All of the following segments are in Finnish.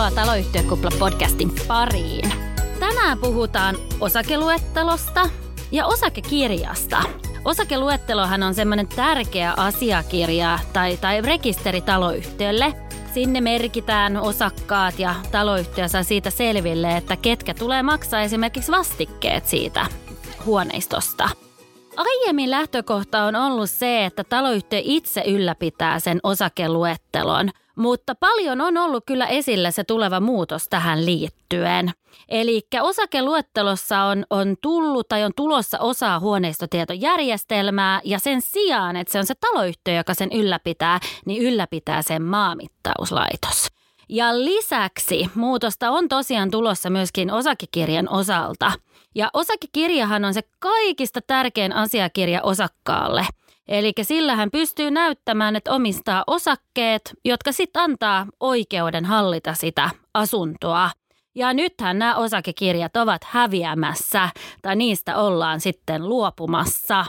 Tervetuloa Taloyhtiökupla podcastin pariin. Tänään puhutaan osakeluettelosta ja osakekirjasta. Osakeluettelohan on semmoinen tärkeä asiakirja tai, tai rekisteri taloyhtiölle. Sinne merkitään osakkaat ja taloyhtiö saa siitä selville, että ketkä tulee maksaa esimerkiksi vastikkeet siitä huoneistosta. Aiemmin lähtökohta on ollut se, että taloyhtiö itse ylläpitää sen osakeluettelon, mutta paljon on ollut kyllä esillä se tuleva muutos tähän liittyen. Eli osakeluettelossa on, on tullut tai on tulossa osa huoneistotietojärjestelmää ja sen sijaan, että se on se taloyhtiö, joka sen ylläpitää, niin ylläpitää sen maamittauslaitos. Ja lisäksi muutosta on tosiaan tulossa myöskin osakekirjan osalta. Ja osakekirjahan on se kaikista tärkein asiakirja osakkaalle. Eli sillä hän pystyy näyttämään, että omistaa osakkeet, jotka sitten antaa oikeuden hallita sitä asuntoa. Ja nythän nämä osakekirjat ovat häviämässä tai niistä ollaan sitten luopumassa.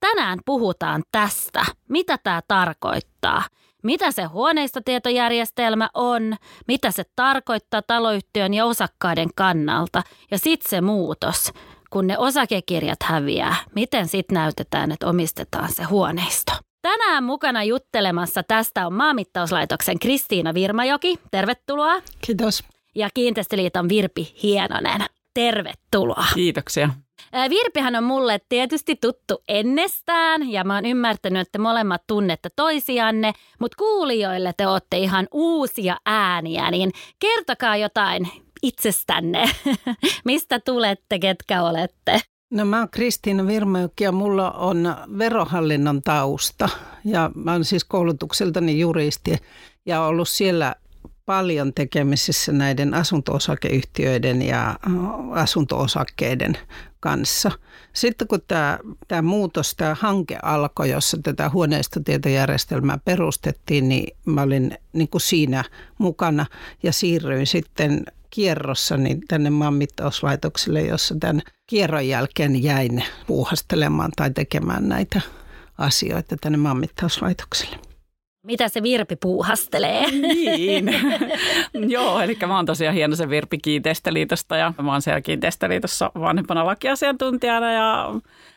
Tänään puhutaan tästä, mitä tämä tarkoittaa – mitä se huoneistotietojärjestelmä on, mitä se tarkoittaa taloyhtiön ja osakkaiden kannalta? Ja sitten se muutos, kun ne osakekirjat häviää, miten sitten näytetään, että omistetaan se huoneisto. Tänään mukana juttelemassa tästä on Maamittauslaitoksen Kristiina Virmajoki. Tervetuloa. Kiitos. Ja Kiinteistöliiton Virpi Hienonen. Tervetuloa. Kiitoksia. Virpihän on mulle tietysti tuttu ennestään ja mä oon ymmärtänyt, että molemmat tunnette toisianne, mutta kuulijoille te olette ihan uusia ääniä, niin kertokaa jotain itsestänne. Mistä tulette, ketkä olette? No mä oon Kristiina Virmajoki ja mulla on verohallinnon tausta ja mä oon siis koulutukseltani juristi ja ollut siellä paljon tekemisissä näiden asunto-osakeyhtiöiden ja asunto-osakkeiden kanssa. Sitten kun tämä, tämä muutos, tämä hanke alkoi, jossa tätä huoneistotietojärjestelmää perustettiin, niin mä olin niin kuin siinä mukana ja siirryin sitten kierrossani tänne maanmittauslaitokselle, jossa tämän kierron jälkeen jäin puuhastelemaan tai tekemään näitä asioita tänne maanmittauslaitokselle. Mitä se Virpi puuhastelee? Niin. Joo, eli mä oon tosiaan hieno se Virpi Kiinteistöliitosta ja mä oon siellä Kiinteistöliitossa vanhempana lakiasiantuntijana ja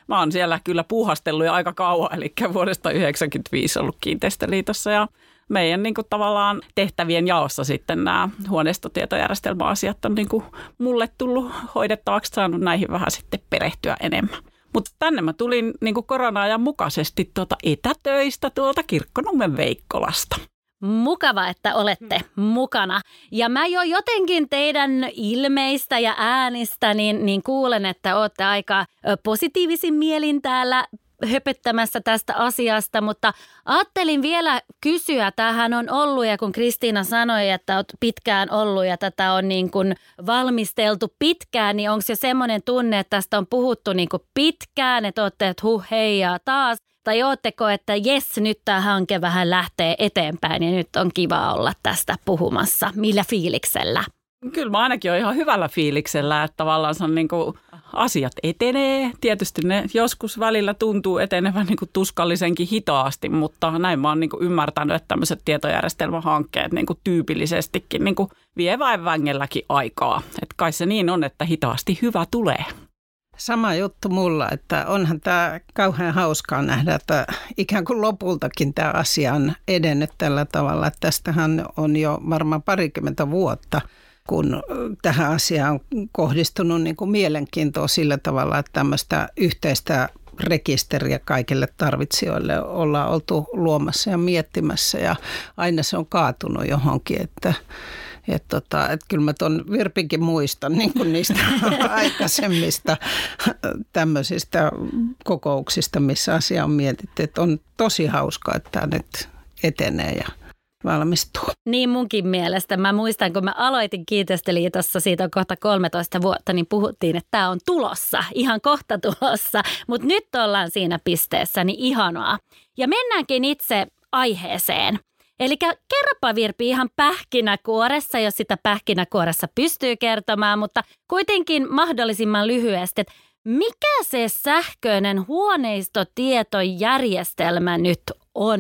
mä oon siellä kyllä puuhastellut jo aika kauan, eli vuodesta 1995 ollut Kiinteistöliitossa ja meidän niin kuin, tavallaan tehtävien jaossa sitten nämä huoneistotietojärjestelmäasiat on niin kuin, mulle tullut hoidettavaksi, saanut näihin vähän sitten perehtyä enemmän. Mutta tänne mä tulin niin korona-ajan mukaisesti tuota etätöistä tuolta Kirkkonummen Veikkolasta. Mukava, että olette mukana. Ja mä jo jotenkin teidän ilmeistä ja äänistä niin, niin kuulen, että olette aika positiivisin mielin täällä höpöttämässä tästä asiasta, mutta ajattelin vielä kysyä, tämähän on ollut ja kun Kristiina sanoi, että olet pitkään ollut ja tätä on niin kuin valmisteltu pitkään, niin onko se semmoinen tunne, että tästä on puhuttu niin kuin pitkään, että olette, että huh heijaa taas, tai ootteko, että jes, nyt tämä hanke vähän lähtee eteenpäin ja nyt on kiva olla tästä puhumassa. Millä fiiliksellä? Kyllä mä ainakin olen ihan hyvällä fiiliksellä, että tavallaan se on niin kuin asiat etenee. Tietysti ne joskus välillä tuntuu etenevän niin kuin tuskallisenkin hitaasti, mutta näin mä oon niin kuin ymmärtänyt, että tämmöiset tietojärjestelmähankkeet niin kuin tyypillisestikin niin kuin vie vain vängälläkin aikaa. Että kai se niin on, että hitaasti hyvä tulee. Sama juttu mulla, että onhan tämä kauhean hauskaa nähdä, että ikään kuin lopultakin tämä asia on edennyt tällä tavalla. Että tästähän on jo varmaan parikymmentä vuotta – kun tähän asiaan on kohdistunut niin kuin mielenkiintoa sillä tavalla, että tämmöistä yhteistä rekisteriä kaikille tarvitsijoille ollaan oltu luomassa ja miettimässä ja aina se on kaatunut johonkin, että et tota, et kyllä mä tuon Virpinkin muistan niin kuin niistä aikaisemmista tämmöisistä kokouksista, missä asia on mietitty. Että on tosi hauskaa, että tämä nyt etenee ja valmistuu. Niin munkin mielestä. Mä muistan, kun mä aloitin Kiinteistöliitossa, siitä on kohta 13 vuotta, niin puhuttiin, että tämä on tulossa, ihan kohta tulossa. Mutta nyt ollaan siinä pisteessä, niin ihanaa. Ja mennäänkin itse aiheeseen. Eli kerropa Virpi ihan pähkinäkuoressa, jos sitä pähkinäkuoressa pystyy kertomaan, mutta kuitenkin mahdollisimman lyhyesti, että mikä se sähköinen huoneistotietojärjestelmä nyt on?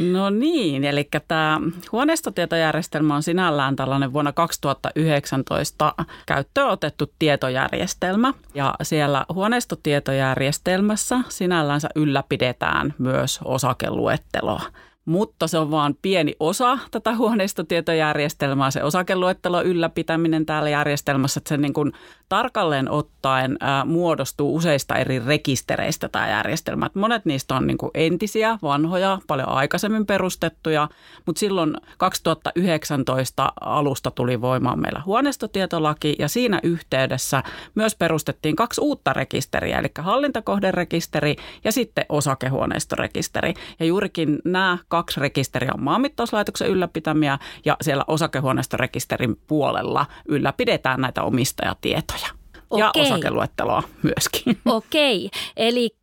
No niin, eli tämä huoneistotietojärjestelmä on sinällään tällainen vuonna 2019 käyttöön otettu tietojärjestelmä. Ja siellä huoneistotietojärjestelmässä sinällänsä ylläpidetään myös osakeluetteloa mutta se on vain pieni osa tätä huoneistotietojärjestelmää, se osakeluettelo ylläpitäminen täällä järjestelmässä, että se niin kuin tarkalleen ottaen ää, muodostuu useista eri rekistereistä tämä järjestelmä. Että monet niistä on niin kuin entisiä, vanhoja, paljon aikaisemmin perustettuja, mutta silloin 2019 alusta tuli voimaan meillä huoneistotietolaki ja siinä yhteydessä myös perustettiin kaksi uutta rekisteriä, eli hallintakohderekisteri ja sitten osakehuoneistorekisteri. Ja juurikin nämä kaksi rekisteriä on maanmittauslaitoksen ylläpitämiä ja siellä osakehuoneistorekisterin puolella ylläpidetään näitä omistajatietoja. Ja Okei. osakeluetteloa myöskin. Okei, eli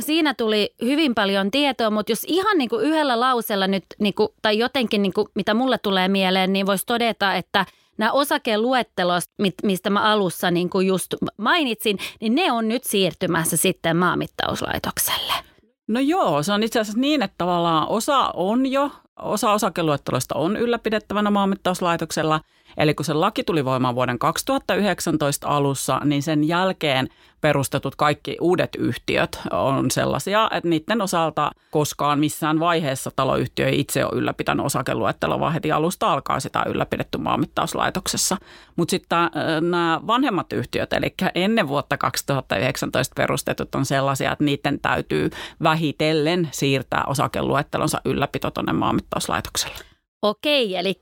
siinä tuli hyvin paljon tietoa, mutta jos ihan niin kuin yhdellä lauseella nyt, niin kuin, tai jotenkin niin kuin, mitä mulle tulee mieleen, niin voisi todeta, että nämä osakeluettelos, mistä mä alussa niin kuin just mainitsin, niin ne on nyt siirtymässä sitten maamittauslaitokselle. No joo, se on itse asiassa niin, että tavallaan osa on jo, osa osakeluetteloista on ylläpidettävänä maanmittauslaitoksella – Eli kun se laki tuli voimaan vuoden 2019 alussa, niin sen jälkeen perustetut kaikki uudet yhtiöt on sellaisia, että niiden osalta koskaan missään vaiheessa taloyhtiö ei itse ole ylläpitänyt osakeluettelua, vaan heti alusta alkaa sitä ylläpidetty maanmittauslaitoksessa. Mutta sitten nämä vanhemmat yhtiöt, eli ennen vuotta 2019 perustetut on sellaisia, että niiden täytyy vähitellen siirtää osakeluettelonsa ylläpito tuonne maanmittauslaitokselle. Okei, eli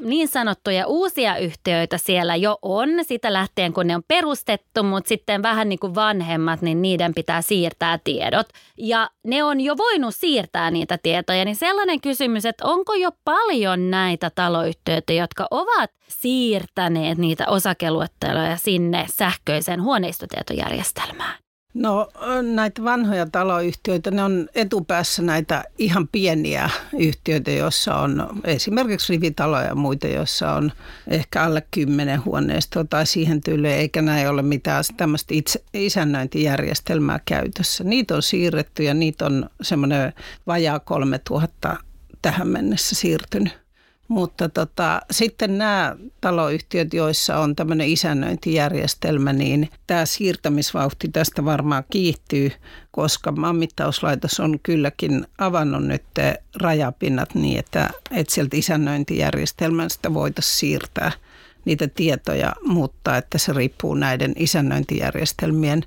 niin sanottuja uusia yhtiöitä siellä jo on sitä lähtien, kun ne on perustettu, mutta sitten vähän niin kuin vanhemmat, niin niiden pitää siirtää tiedot. Ja ne on jo voinut siirtää niitä tietoja, niin sellainen kysymys, että onko jo paljon näitä taloyhtiöitä, jotka ovat siirtäneet niitä osakeluetteloja sinne sähköiseen huoneistotietojärjestelmään? No näitä vanhoja taloyhtiöitä, ne on etupäässä näitä ihan pieniä yhtiöitä, joissa on esimerkiksi rivitaloja ja muita, joissa on ehkä alle kymmenen huoneistoa tai siihen tyyliin, eikä näin ole mitään tämmöistä itse, isännöintijärjestelmää käytössä. Niitä on siirretty ja niitä on semmoinen vajaa 3000 tähän mennessä siirtynyt. Mutta tota, sitten nämä taloyhtiöt, joissa on tämmöinen isännöintijärjestelmä, niin tämä siirtämisvauhti tästä varmaan kiihtyy, koska maanmittauslaitos on kylläkin avannut nyt rajapinnat niin, että, että sieltä isännöintijärjestelmästä voitaisiin siirtää niitä tietoja, mutta että se riippuu näiden isännöintijärjestelmien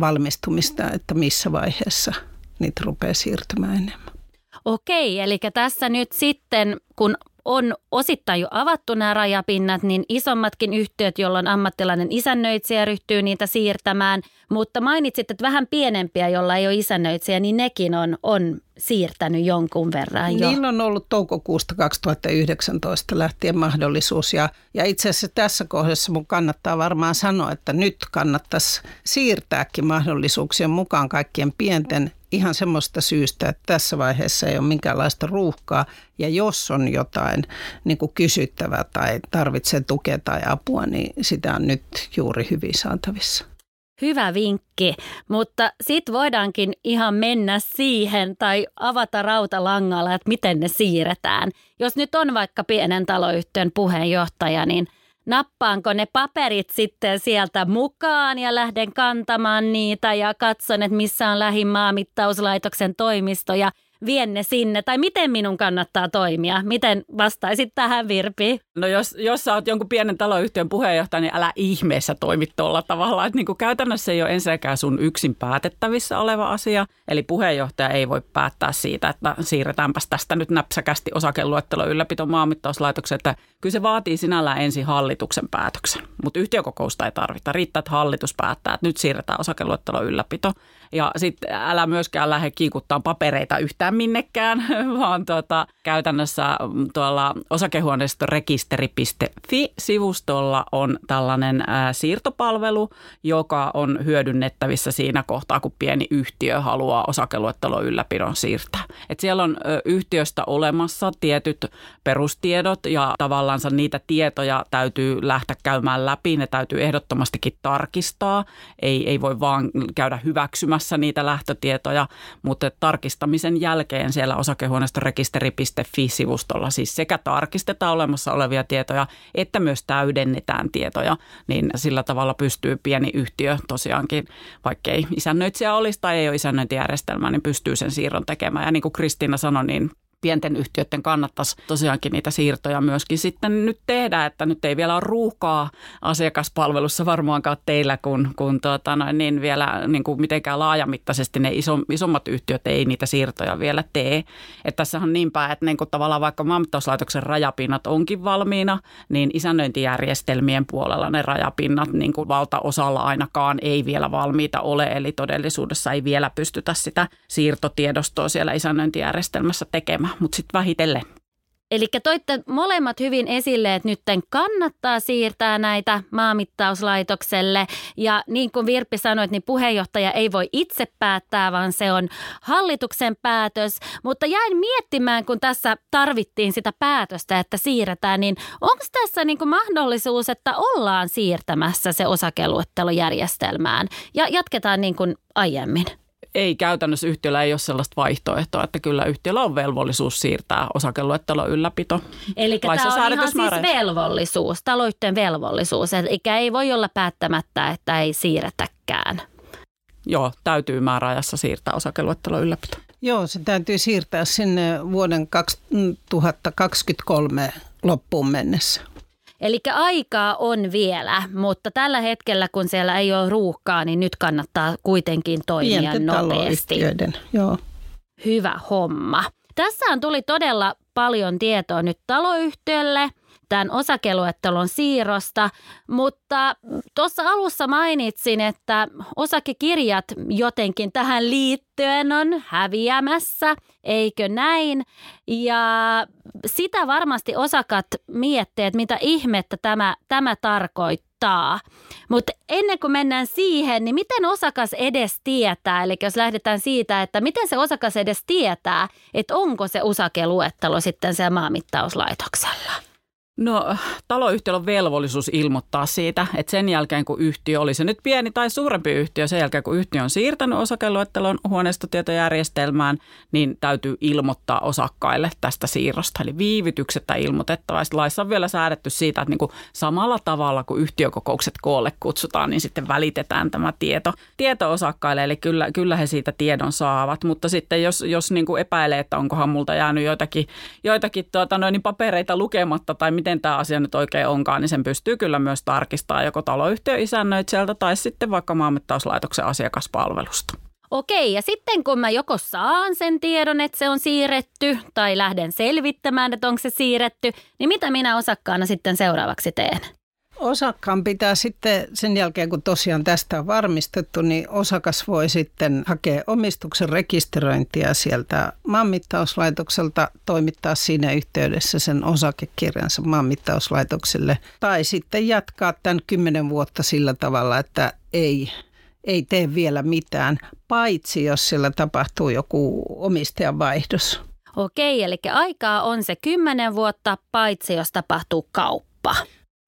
valmistumista, että missä vaiheessa niitä rupeaa siirtymään enemmän. Okei, eli tässä nyt sitten, kun on osittain jo avattu nämä rajapinnat, niin isommatkin yhtiöt, joilla on ammattilainen isännöitsijä, ryhtyy niitä siirtämään. Mutta mainitsit, että vähän pienempiä, jolla ei ole isännöitsijä, niin nekin on, on siirtänyt jonkun verran jo. Niillä on ollut toukokuusta 2019 lähtien mahdollisuus ja, ja itse asiassa tässä kohdassa mun kannattaa varmaan sanoa, että nyt kannattaisi siirtääkin mahdollisuuksien mukaan kaikkien pienten ihan semmoista syystä, että tässä vaiheessa ei ole minkäänlaista ruuhkaa ja jos on jotain niin kuin kysyttävää tai tarvitsee tukea tai apua, niin sitä on nyt juuri hyvin saatavissa. Hyvä vinkki, mutta sitten voidaankin ihan mennä siihen tai avata rautalangalla, että miten ne siirretään. Jos nyt on vaikka pienen taloyhtiön puheenjohtaja, niin nappaanko ne paperit sitten sieltä mukaan ja lähden kantamaan niitä ja katson, että missä on lähimaamittauslaitoksen toimisto ja – vien ne sinne? Tai miten minun kannattaa toimia? Miten vastaisit tähän Virpi? No jos, jos sä oot jonkun pienen taloyhtiön puheenjohtaja, niin älä ihmeessä toimi tuolla tavalla. Että niin kuin käytännössä ei ole ensinnäkään sun yksin päätettävissä oleva asia. Eli puheenjohtaja ei voi päättää siitä, että siirretäänpäs tästä nyt näpsäkästi osakeluettelo ylläpito maanmittauslaitoksen. Että kyllä se vaatii sinällään ensin hallituksen päätöksen. Mutta yhtiökokousta ei tarvita. Riittää, että hallitus päättää, että nyt siirretään osakeluettelo ylläpito. Ja sitten älä myöskään lähde kiikuttaa papereita yhtään minnekään, vaan tuota, käytännössä tuolla osakehuoneistorekisteri.fi-sivustolla on tällainen ää, siirtopalvelu, joka on hyödynnettävissä siinä kohtaa, kun pieni yhtiö haluaa osakeluettelo ylläpidon siirtää. Et siellä on ö, yhtiöstä olemassa tietyt perustiedot ja tavallaan niitä tietoja täytyy lähteä käymään läpi. Ne täytyy ehdottomastikin tarkistaa. Ei, ei voi vaan käydä hyväksymässä niitä lähtötietoja, mutta tarkistamisen jälkeen jälkeen siellä osakehuoneistorekisteri.fi-sivustolla siis sekä tarkistetaan olemassa olevia tietoja, että myös täydennetään tietoja, niin sillä tavalla pystyy pieni yhtiö tosiaankin, vaikkei isännöitsijä olisi tai ei ole isännöintijärjestelmää, niin pystyy sen siirron tekemään. Ja niin kuin Kristiina sanoi, niin pienten yhtiöiden kannattaisi tosiaankin niitä siirtoja myöskin sitten nyt tehdä, että nyt ei vielä ole ruuhkaa asiakaspalvelussa varmaankaan teillä, kun, kun tuota, niin vielä niin kuin mitenkään laajamittaisesti ne iso, isommat yhtiöt ei niitä siirtoja vielä tee. Että tässä on niin päin, että niin kuin tavallaan vaikka maanmittauslaitoksen rajapinnat onkin valmiina, niin isännöintijärjestelmien puolella ne rajapinnat niin kuin valtaosalla ainakaan ei vielä valmiita ole, eli todellisuudessa ei vielä pystytä sitä siirtotiedostoa siellä isännöintijärjestelmässä tekemään mutta sitten vähitellen. Eli toitte molemmat hyvin esille, että nyt kannattaa siirtää näitä maamittauslaitokselle. Ja niin kuin Virpi sanoi, niin puheenjohtaja ei voi itse päättää, vaan se on hallituksen päätös. Mutta jäin miettimään, kun tässä tarvittiin sitä päätöstä, että siirretään, niin onko tässä niin kuin mahdollisuus, että ollaan siirtämässä se osakeluettelojärjestelmään ja jatketaan niin kuin aiemmin? Ei käytännössä yhtiöllä ei ole sellaista vaihtoehtoa, että kyllä yhtiöllä on velvollisuus siirtää osakeluettelo ylläpito. Eli tämä on ihan siis velvollisuus, taloyhtiön velvollisuus, eli ei voi olla päättämättä, että ei siirretäkään. Joo, täytyy määräajassa siirtää osakeluettelo ylläpito. Joo, se täytyy siirtää sinne vuoden 2023 loppuun mennessä. Eli aikaa on vielä, mutta tällä hetkellä kun siellä ei ole ruuhkaa, niin nyt kannattaa kuitenkin toimia Pienten nopeasti. joo. Hyvä homma. Tässä tuli todella paljon tietoa nyt taloyhtiölle tämän osakeluettelon siirrosta, mutta tuossa alussa mainitsin, että osakekirjat jotenkin tähän liittyen on häviämässä, eikö näin? Ja sitä varmasti osakat miettii, että mitä ihmettä tämä, tämä tarkoittaa. Mutta ennen kuin mennään siihen, niin miten osakas edes tietää, eli jos lähdetään siitä, että miten se osakas edes tietää, että onko se osakeluettelo sitten siellä maamittauslaitoksella? No taloyhtiöllä on velvollisuus ilmoittaa siitä, että sen jälkeen kun yhtiö, oli se nyt pieni tai suurempi yhtiö, sen jälkeen kun yhtiö on siirtänyt osakeluettelon huoneistotietojärjestelmään, niin täytyy ilmoittaa osakkaille tästä siirrosta. Eli viivytyksettä ilmoitettava. Sitten laissa on vielä säädetty siitä, että niin kuin samalla tavalla kuin yhtiökokoukset koolle kutsutaan, niin sitten välitetään tämä tieto, tieto osakkaille. Eli kyllä, kyllä he siitä tiedon saavat, mutta sitten jos, jos niin kuin epäilee, että onkohan multa jäänyt joitakin, joitakin tuota, noin, niin papereita lukematta tai miten tämä asia nyt oikein onkaan, niin sen pystyy kyllä myös tarkistamaan joko taloyhtiön isännöitsijältä tai sitten vaikka maanmittauslaitoksen asiakaspalvelusta. Okei, ja sitten kun mä joko saan sen tiedon, että se on siirretty, tai lähden selvittämään, että onko se siirretty, niin mitä minä osakkaana sitten seuraavaksi teen? Osakkaan pitää sitten sen jälkeen, kun tosiaan tästä on varmistettu, niin osakas voi sitten hakea omistuksen rekisteröintiä sieltä maanmittauslaitokselta, toimittaa siinä yhteydessä sen osakekirjansa maanmittauslaitokselle tai sitten jatkaa tämän kymmenen vuotta sillä tavalla, että ei ei tee vielä mitään, paitsi jos siellä tapahtuu joku omistajan vaihdos. Okei, eli aikaa on se kymmenen vuotta, paitsi jos tapahtuu kauppa.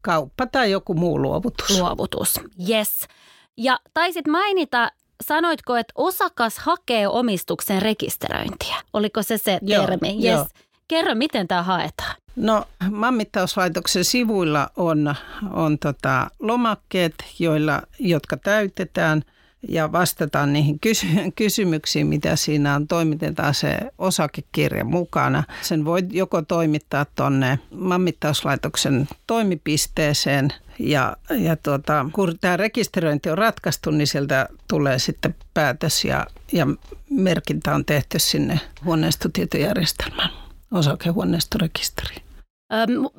Kauppa tai joku muu luovutus. Luovutus, yes. Ja taisit mainita, sanoitko, että osakas hakee omistuksen rekisteröintiä? Oliko se se joo, termi? Yes. Joo. Kerro, miten tämä haetaan? No maanmittauslaitoksen sivuilla on, on tota, lomakkeet, joilla, jotka täytetään – ja vastataan niihin kysy- kysymyksiin, mitä siinä on. Toimitetaan se osakekirja mukana. Sen voi joko toimittaa tuonne maanmittauslaitoksen toimipisteeseen ja, ja tuota, kun tämä rekisteröinti on ratkaistu, niin sieltä tulee sitten päätös ja, ja merkintä on tehty sinne huoneistotietojärjestelmään, osakehuoneistorekisteriin.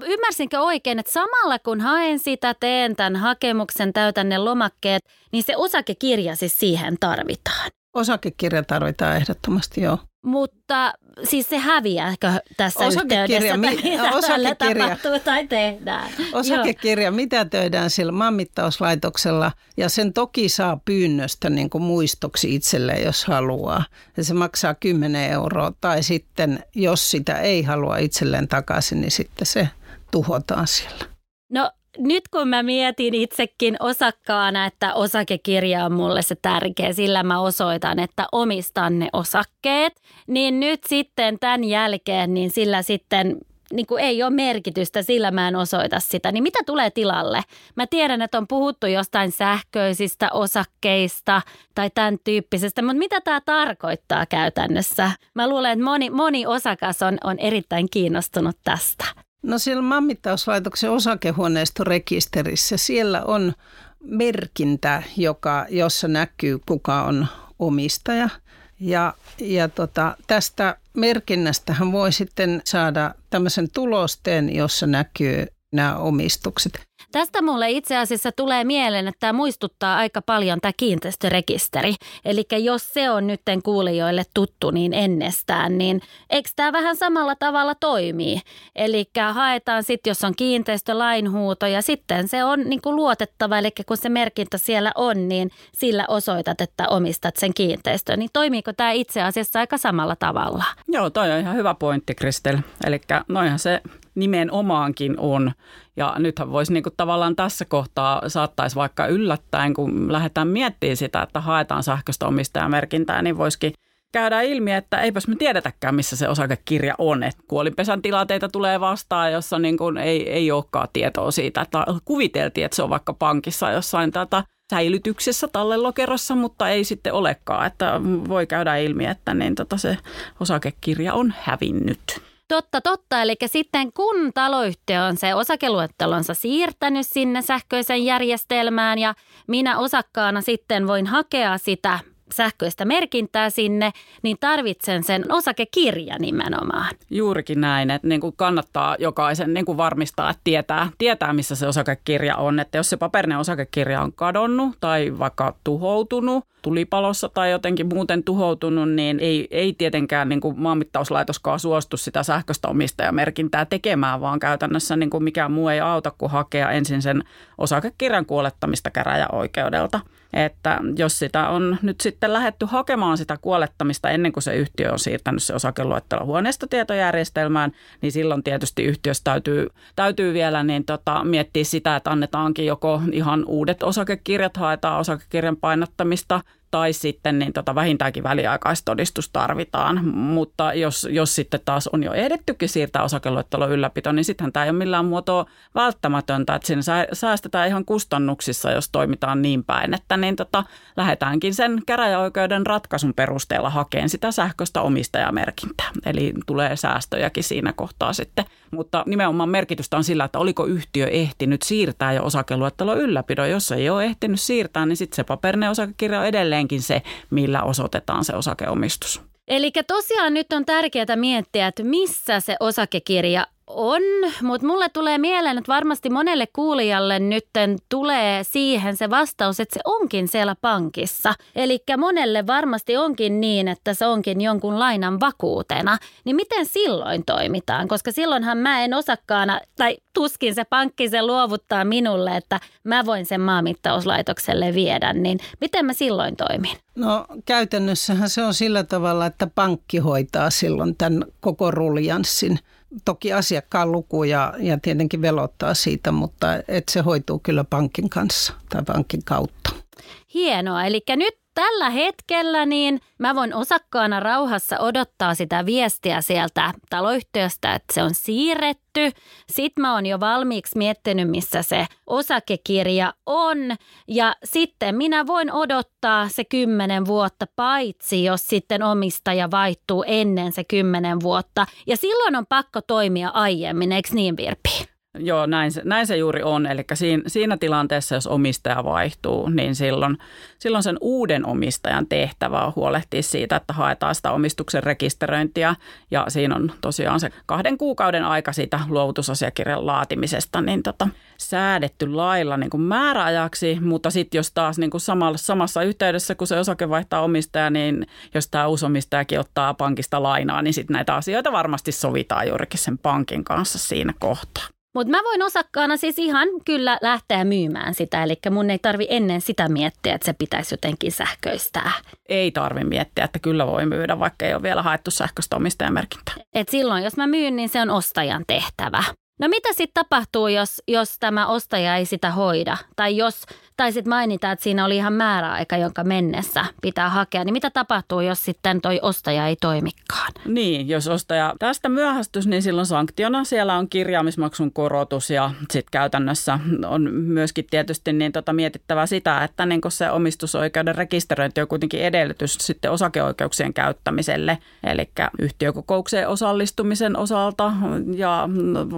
Ymmärsinkö oikein, että samalla kun haen sitä, teen tämän hakemuksen, täytän ne lomakkeet, niin se osakekirja siis siihen tarvitaan? Osakekirja tarvitaan ehdottomasti, joo. Mutta siis se häviääkö tässä osakekirja, yhteydessä, mi- mitä osakekirja, tapahtuu tai tehdään? Osakekirja mitä töidään sillä maanmittauslaitoksella ja sen toki saa pyynnöstä niin kuin muistoksi itselleen, jos haluaa. Ja se maksaa 10 euroa tai sitten jos sitä ei halua itselleen takaisin, niin sitten se tuhotaan siellä. No nyt kun mä mietin itsekin osakkaana, että osakekirja on mulle se tärkeä, sillä mä osoitan, että omistan ne osakkeet, niin nyt sitten tämän jälkeen, niin sillä sitten niin kuin ei ole merkitystä, sillä mä en osoita sitä. Niin mitä tulee tilalle? Mä tiedän, että on puhuttu jostain sähköisistä osakkeista tai tämän tyyppisestä, mutta mitä tämä tarkoittaa käytännössä? Mä luulen, että moni, moni osakas on, on erittäin kiinnostunut tästä. No siellä maanmittauslaitoksen osakehuoneistorekisterissä siellä on merkintä, joka, jossa näkyy kuka on omistaja. Ja, ja tota, tästä merkinnästähän voi sitten saada tämmöisen tulosteen, jossa näkyy nämä omistukset. Tästä mulle itse asiassa tulee mieleen, että tämä muistuttaa aika paljon tämä kiinteistörekisteri. Eli jos se on nyt kuulijoille tuttu niin ennestään, niin eikö tämä vähän samalla tavalla toimii? Eli haetaan sitten, jos on kiinteistölainhuuto ja sitten se on niin kuin luotettava, eli kun se merkintä siellä on, niin sillä osoitat, että omistat sen kiinteistön. Niin toimiiko tämä itse asiassa aika samalla tavalla? Joo, toi on ihan hyvä pointti, Kristel. Eli noihan se nimenomaankin on. Ja nythän voisi niin kuin tavallaan tässä kohtaa saattaisi vaikka yllättäen, kun lähdetään miettimään sitä, että haetaan sähköistä omistajamerkintää, niin voisikin käydä ilmi, että eipäs me tiedetäkään, missä se osakekirja on. Et kuolinpesän tilanteita tulee vastaan, jossa niin kuin ei, ei olekaan tietoa siitä, että kuviteltiin, että se on vaikka pankissa jossain tätä säilytyksessä tallelokerossa, mutta ei sitten olekaan. Että voi käydä ilmi, että niin tota se osakekirja on hävinnyt. Totta, totta. Eli sitten kun taloyhtiö on se osakeluettelonsa siirtänyt sinne sähköisen järjestelmään ja minä osakkaana sitten voin hakea sitä sähköistä merkintää sinne, niin tarvitsen sen osakekirja nimenomaan. Juurikin näin, että niin kuin kannattaa jokaisen niin kuin varmistaa, että tietää, tietää, missä se osakekirja on. Että jos se paperinen osakekirja on kadonnut tai vaikka tuhoutunut, tulipalossa tai jotenkin muuten tuhoutunut, niin ei, ei tietenkään niin kuin maanmittauslaitoskaan suostu sitä sähköistä omistajamerkintää tekemään, vaan käytännössä niin kuin mikään muu ei auta kuin hakea ensin sen osakekirjan kuolettamista käräjäoikeudelta. Että jos sitä on nyt sitten lähetty hakemaan sitä kuolettamista ennen kuin se yhtiö on siirtänyt se osakeluettelo huoneistotietojärjestelmään, niin silloin tietysti yhtiössä täytyy, täytyy vielä niin tota, miettiä sitä, että annetaankin joko ihan uudet osakekirjat, haetaan osakekirjan painattamista tai sitten niin tota, vähintäänkin väliaikaistodistus tarvitaan. Mutta jos, jos sitten taas on jo ehdittykin siirtää osakeluettelon ylläpito, niin sittenhän tämä ei ole millään muotoa välttämätöntä, että siinä säästetään ihan kustannuksissa, jos toimitaan niin päin, että niin tota, lähdetäänkin sen käräjäoikeuden ratkaisun perusteella hakeen sitä sähköistä omistajamerkintää. Eli tulee säästöjäkin siinä kohtaa sitten. Mutta nimenomaan merkitystä on sillä, että oliko yhtiö ehtinyt siirtää jo osakeluettelon ylläpidon. Jos ei ole ehtinyt siirtää, niin sitten se paperinen osakekirja on edelleen edelleenkin se, millä osoitetaan se osakeomistus. Eli tosiaan nyt on tärkeää miettiä, että missä se osakekirja on, mutta mulle tulee mieleen, että varmasti monelle kuulijalle nytten tulee siihen se vastaus, että se onkin siellä pankissa. Eli monelle varmasti onkin niin, että se onkin jonkun lainan vakuutena. Niin miten silloin toimitaan? Koska silloinhan mä en osakkaana, tai tuskin se pankki se luovuttaa minulle, että mä voin sen maamittauslaitokselle viedä. Niin miten mä silloin toimin? No käytännössähän se on sillä tavalla, että pankki hoitaa silloin tämän koko ruljanssin – toki asiakkaan luku ja, ja tietenkin velottaa siitä, mutta et se hoituu kyllä pankin kanssa tai pankin kautta. Hienoa, eli nyt tällä hetkellä niin mä voin osakkaana rauhassa odottaa sitä viestiä sieltä taloyhtiöstä, että se on siirretty. Sitten mä oon jo valmiiksi miettinyt, missä se osakekirja on. Ja sitten minä voin odottaa se kymmenen vuotta, paitsi jos sitten omistaja vaihtuu ennen se kymmenen vuotta. Ja silloin on pakko toimia aiemmin, eikö niin Virpi? Joo, näin se, näin se juuri on. Eli siinä, siinä tilanteessa, jos omistaja vaihtuu, niin silloin, silloin sen uuden omistajan tehtävä on huolehtia siitä, että haetaan sitä omistuksen rekisteröintiä. Ja siinä on tosiaan se kahden kuukauden aika siitä luovutusasiakirjan laatimisesta niin tota, säädetty lailla niin kuin määräajaksi. Mutta sitten jos taas niin kuin samalla, samassa yhteydessä, kun se osake vaihtaa omistaja, niin jos tämä uusi omistajakin ottaa pankista lainaa, niin sitten näitä asioita varmasti sovitaan juurikin sen pankin kanssa siinä kohtaa. Mutta mä voin osakkaana siis ihan kyllä lähteä myymään sitä, eli mun ei tarvi ennen sitä miettiä, että se pitäisi jotenkin sähköistää. Ei tarvi miettiä, että kyllä voi myydä, vaikka ei ole vielä haettu sähköistä omistajamerkintää. Et silloin, jos mä myyn, niin se on ostajan tehtävä. No mitä sitten tapahtuu, jos, jos tämä ostaja ei sitä hoida? Tai jos, tai sitten mainitaan, että siinä oli ihan määräaika, jonka mennessä pitää hakea. Niin mitä tapahtuu, jos sitten toi ostaja ei toimikaan? Niin, jos ostaja tästä myöhästys, niin silloin sanktiona siellä on kirjaamismaksun korotus ja sitten käytännössä on myöskin tietysti niin tota mietittävä sitä, että niin se omistusoikeuden rekisteröinti on kuitenkin edellytys sitten osakeoikeuksien käyttämiselle, eli yhtiökokoukseen osallistumisen osalta ja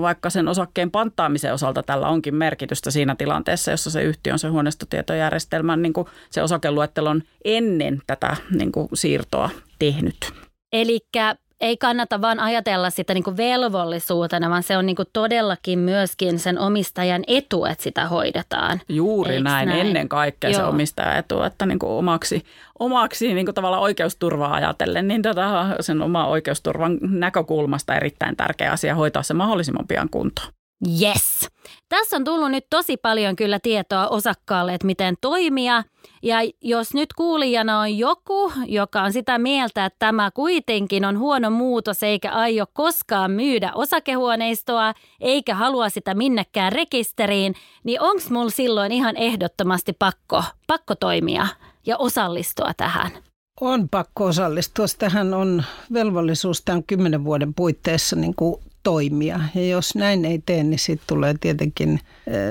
vaikka sen osakkeen panttaamisen osalta tällä onkin merkitystä siinä tilanteessa, jossa se yhtiö on se huoneistotietojärjestelmän niin kuin se osakeluettelon ennen tätä niin kuin siirtoa tehnyt. Eli ei kannata vaan ajatella sitä niin kuin velvollisuutena, vaan se on niin kuin todellakin myöskin sen omistajan etu, että sitä hoidetaan. Juuri näin, näin, ennen kaikkea Joo. se omistajan etu, että niin kuin omaksi, omaksi niin kuin tavallaan oikeusturvaa ajatellen, niin tota, sen oma oikeusturvan näkökulmasta erittäin tärkeä asia hoitaa se mahdollisimman pian kuntoon. Yes. Tässä on tullut nyt tosi paljon kyllä tietoa osakkaalle, että miten toimia. Ja jos nyt kuulijana on joku, joka on sitä mieltä, että tämä kuitenkin on huono muutos eikä aio koskaan myydä osakehuoneistoa eikä halua sitä minnekään rekisteriin, niin onko mulla silloin ihan ehdottomasti pakko, pakko toimia ja osallistua tähän? On pakko osallistua. Tähän on velvollisuus tämän kymmenen vuoden puitteissa niin kuin toimia. Ja jos näin ei tee, niin sitten tulee tietenkin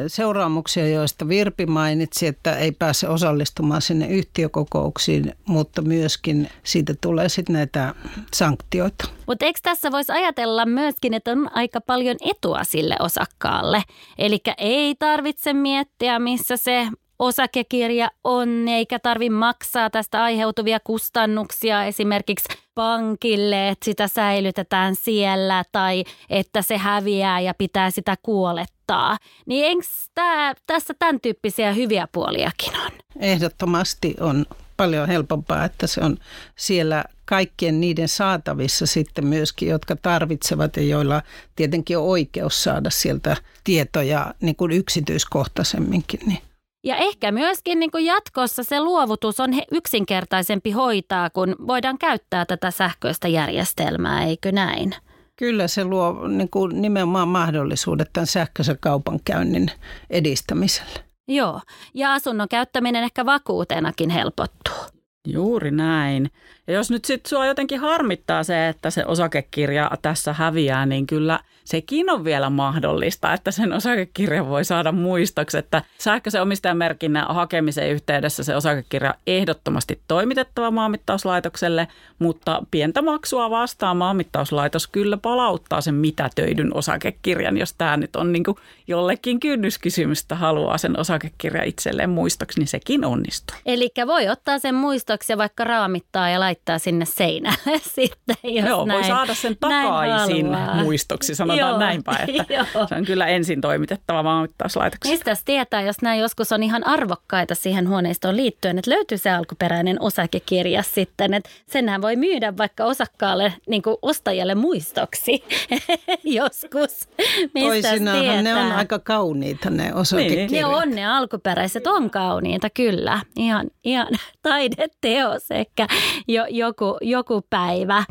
seuraamuksia, joista Virpi mainitsi, että ei pääse osallistumaan sinne yhtiökokouksiin, mutta myöskin siitä tulee sitten näitä sanktioita. Mutta eikö tässä voisi ajatella myöskin, että on aika paljon etua sille osakkaalle? Eli ei tarvitse miettiä, missä se osakekirja on, eikä tarvi maksaa tästä aiheutuvia kustannuksia esimerkiksi pankille, että sitä säilytetään siellä tai että se häviää ja pitää sitä kuolettaa. Niin eikö tää, tässä tämän tyyppisiä hyviä puoliakin on? Ehdottomasti on paljon helpompaa, että se on siellä kaikkien niiden saatavissa sitten myöskin, jotka tarvitsevat ja joilla tietenkin on oikeus saada sieltä tietoja niin kuin yksityiskohtaisemminkin. Niin ja ehkä myöskin niin kuin jatkossa se luovutus on yksinkertaisempi hoitaa, kun voidaan käyttää tätä sähköistä järjestelmää, eikö näin? Kyllä se luo niin kuin nimenomaan mahdollisuudet tämän sähköisen kaupankäynnin edistämiselle. Joo, ja asunnon käyttäminen ehkä vakuutenakin helpottuu. Juuri näin. Ja jos nyt sitten sua jotenkin harmittaa se, että se osakekirja tässä häviää, niin kyllä sekin on vielä mahdollista, että sen osakekirjan voi saada muistoksi, että sähköisen omistajamerkinnän hakemisen yhteydessä se osakekirja ehdottomasti toimitettava maanmittauslaitokselle, mutta pientä maksua vastaan maanmittauslaitos kyllä palauttaa sen mitätöidyn osakekirjan, jos tämä nyt on niin jollekin kynnyskysymystä haluaa sen osakekirja itselleen muistoksi, niin sekin onnistuu. Eli voi ottaa sen muistoksi ja vaikka raamittaa ja laittaa laittaa sinne seinälle sitten, jos Joo, näin, voi saada sen takaisin muistoksi, sanotaan Joo. näinpä, että Joo. se on kyllä ensin toimitettava maanmittauslaitokseen. Mistä tietää, jos nämä joskus on ihan arvokkaita siihen huoneistoon liittyen, että löytyy se alkuperäinen osakekirja sitten, että senhän voi myydä vaikka osakkaalle, niin kuin ostajalle muistoksi joskus. Toisinaanhan ne on aika kauniita ne osakekirjat. Niin. Ne on ne alkuperäiset, on kauniita kyllä. Ihan, ihan taideteos ehkä jo, joku, joku päivä.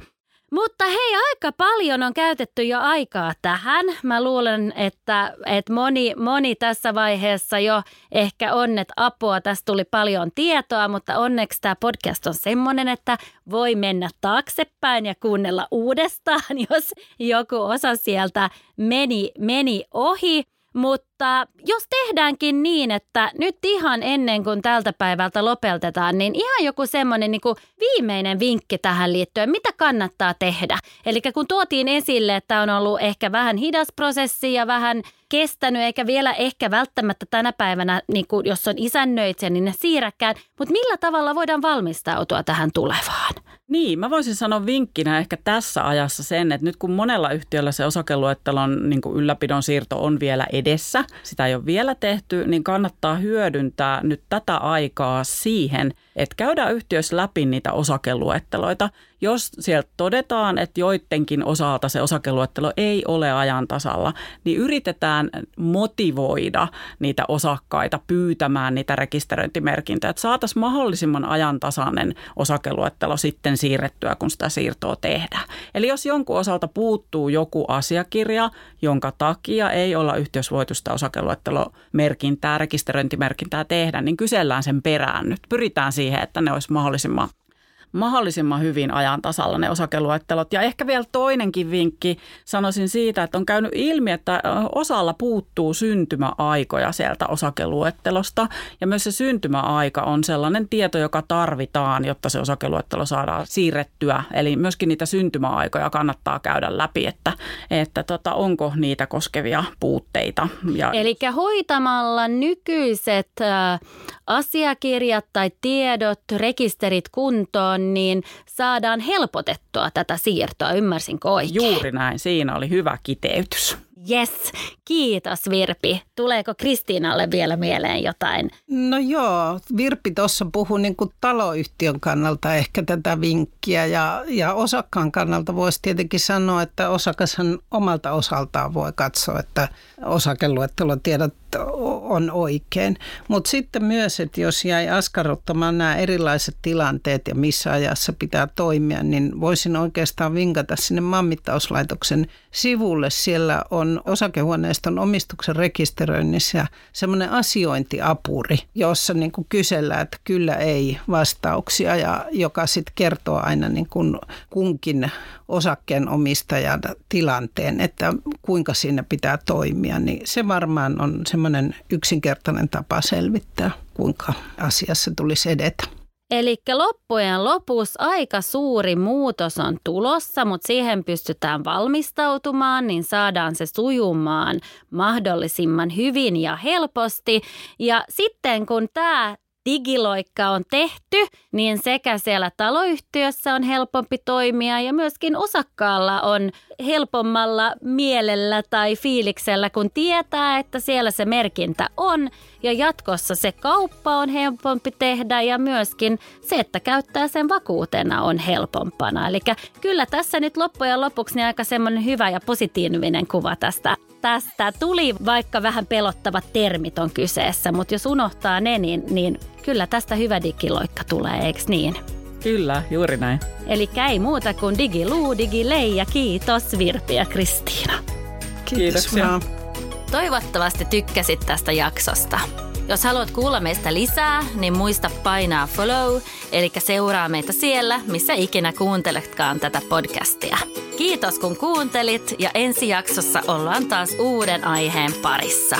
Mutta hei, aika paljon on käytetty jo aikaa tähän. Mä luulen, että, että moni, moni tässä vaiheessa jo ehkä on, että apua, tästä tuli paljon tietoa, mutta onneksi tämä podcast on semmoinen, että voi mennä taaksepäin ja kuunnella uudestaan, jos joku osa sieltä meni, meni ohi. Mutta jos tehdäänkin niin, että nyt ihan ennen kuin tältä päivältä lopetetaan, niin ihan joku semmoinen niin viimeinen vinkki tähän liittyen, mitä kannattaa tehdä. Eli kun tuotiin esille, että on ollut ehkä vähän hidas prosessi ja vähän kestänyt, eikä vielä ehkä välttämättä tänä päivänä, niin kuin jos on isännöitsijä, niin ne siirräkään. Mutta millä tavalla voidaan valmistautua tähän tulevaan? Niin, mä voisin sanoa vinkkinä ehkä tässä ajassa sen, että nyt kun monella yhtiöllä se osakeluettelon niin kuin ylläpidon siirto on vielä edessä, sitä ei ole vielä tehty, niin kannattaa hyödyntää nyt tätä aikaa siihen, että käydään yhtiössä läpi niitä osakeluetteloita. Jos sieltä todetaan, että joidenkin osalta se osakeluettelo ei ole ajan tasalla, niin yritetään motivoida niitä osakkaita pyytämään niitä rekisteröintimerkintöjä, että saataisiin mahdollisimman ajantasainen osakeluettelo sitten siirrettyä, kun sitä siirtoa tehdään. Eli jos jonkun osalta puuttuu joku asiakirja, jonka takia ei olla yhteysvoitusta osakeluettelomerkintää, rekisteröintimerkintää tehdä, niin kysellään sen perään nyt. Pyritään siihen, että ne olisi mahdollisimman mahdollisimman hyvin ajan tasalla ne osakeluettelot. Ja ehkä vielä toinenkin vinkki sanoisin siitä, että on käynyt ilmi, että osalla puuttuu syntymäaikoja sieltä osakeluettelosta. Ja myös se syntymäaika on sellainen tieto, joka tarvitaan, jotta se osakeluettelo saadaan siirrettyä. Eli myöskin niitä syntymäaikoja kannattaa käydä läpi, että, että tota, onko niitä koskevia puutteita. Ja... Eli hoitamalla nykyiset asiakirjat tai tiedot, rekisterit kuntoon, niin saadaan helpotettua tätä siirtoa. Ymmärsinkö oikein? Juuri näin. Siinä oli hyvä kiteytys. Yes, kiitos Virpi. Tuleeko Kristiinalle vielä mieleen jotain? No joo, Virpi tuossa puhui niin kuin taloyhtiön kannalta ehkä tätä vinkkiä ja, ja osakkaan kannalta voisi tietenkin sanoa, että osakashan omalta osaltaan voi katsoa, että osakeluettelotiedot on oikein. Mutta sitten myös, että jos jäi askarruttamaan nämä erilaiset tilanteet ja missä ajassa pitää toimia, niin voisin oikeastaan vinkata sinne maanmittauslaitoksen sivulle. Siellä on osakehuoneiston omistuksen rekisteröinnissä semmoinen asiointiapuri, jossa niin kuin kysellään, että kyllä ei vastauksia ja joka sitten kertoo aina niin kuin kunkin osakkeenomistajan tilanteen, että kuinka siinä pitää toimia, niin se varmaan on semmoinen yksinkertainen tapa selvittää, kuinka asiassa tulisi edetä. Eli loppujen lopussa aika suuri muutos on tulossa, mutta siihen pystytään valmistautumaan, niin saadaan se sujumaan mahdollisimman hyvin ja helposti. Ja sitten kun tämä digiloikka on tehty, niin sekä siellä taloyhtiössä on helpompi toimia ja myöskin osakkaalla on helpommalla mielellä tai fiiliksellä, kun tietää, että siellä se merkintä on ja jatkossa se kauppa on helpompi tehdä ja myöskin se, että käyttää sen vakuutena on helpompana. Eli kyllä tässä nyt loppujen lopuksi niin aika semmoinen hyvä ja positiivinen kuva tästä tästä tuli, vaikka vähän pelottavat termit on kyseessä, mutta jos unohtaa ne, niin, niin kyllä tästä hyvä digiloikka tulee, eikö niin? Kyllä, juuri näin. Eli ei muuta kuin digiluu, digilei ja kiitos Virpi ja Kristiina. Kiitoksia. Toivottavasti tykkäsit tästä jaksosta. Jos haluat kuulla meistä lisää, niin muista painaa follow, eli seuraa meitä siellä, missä ikinä kuunteletkaan tätä podcastia. Kiitos kun kuuntelit ja ensi jaksossa ollaan taas uuden aiheen parissa.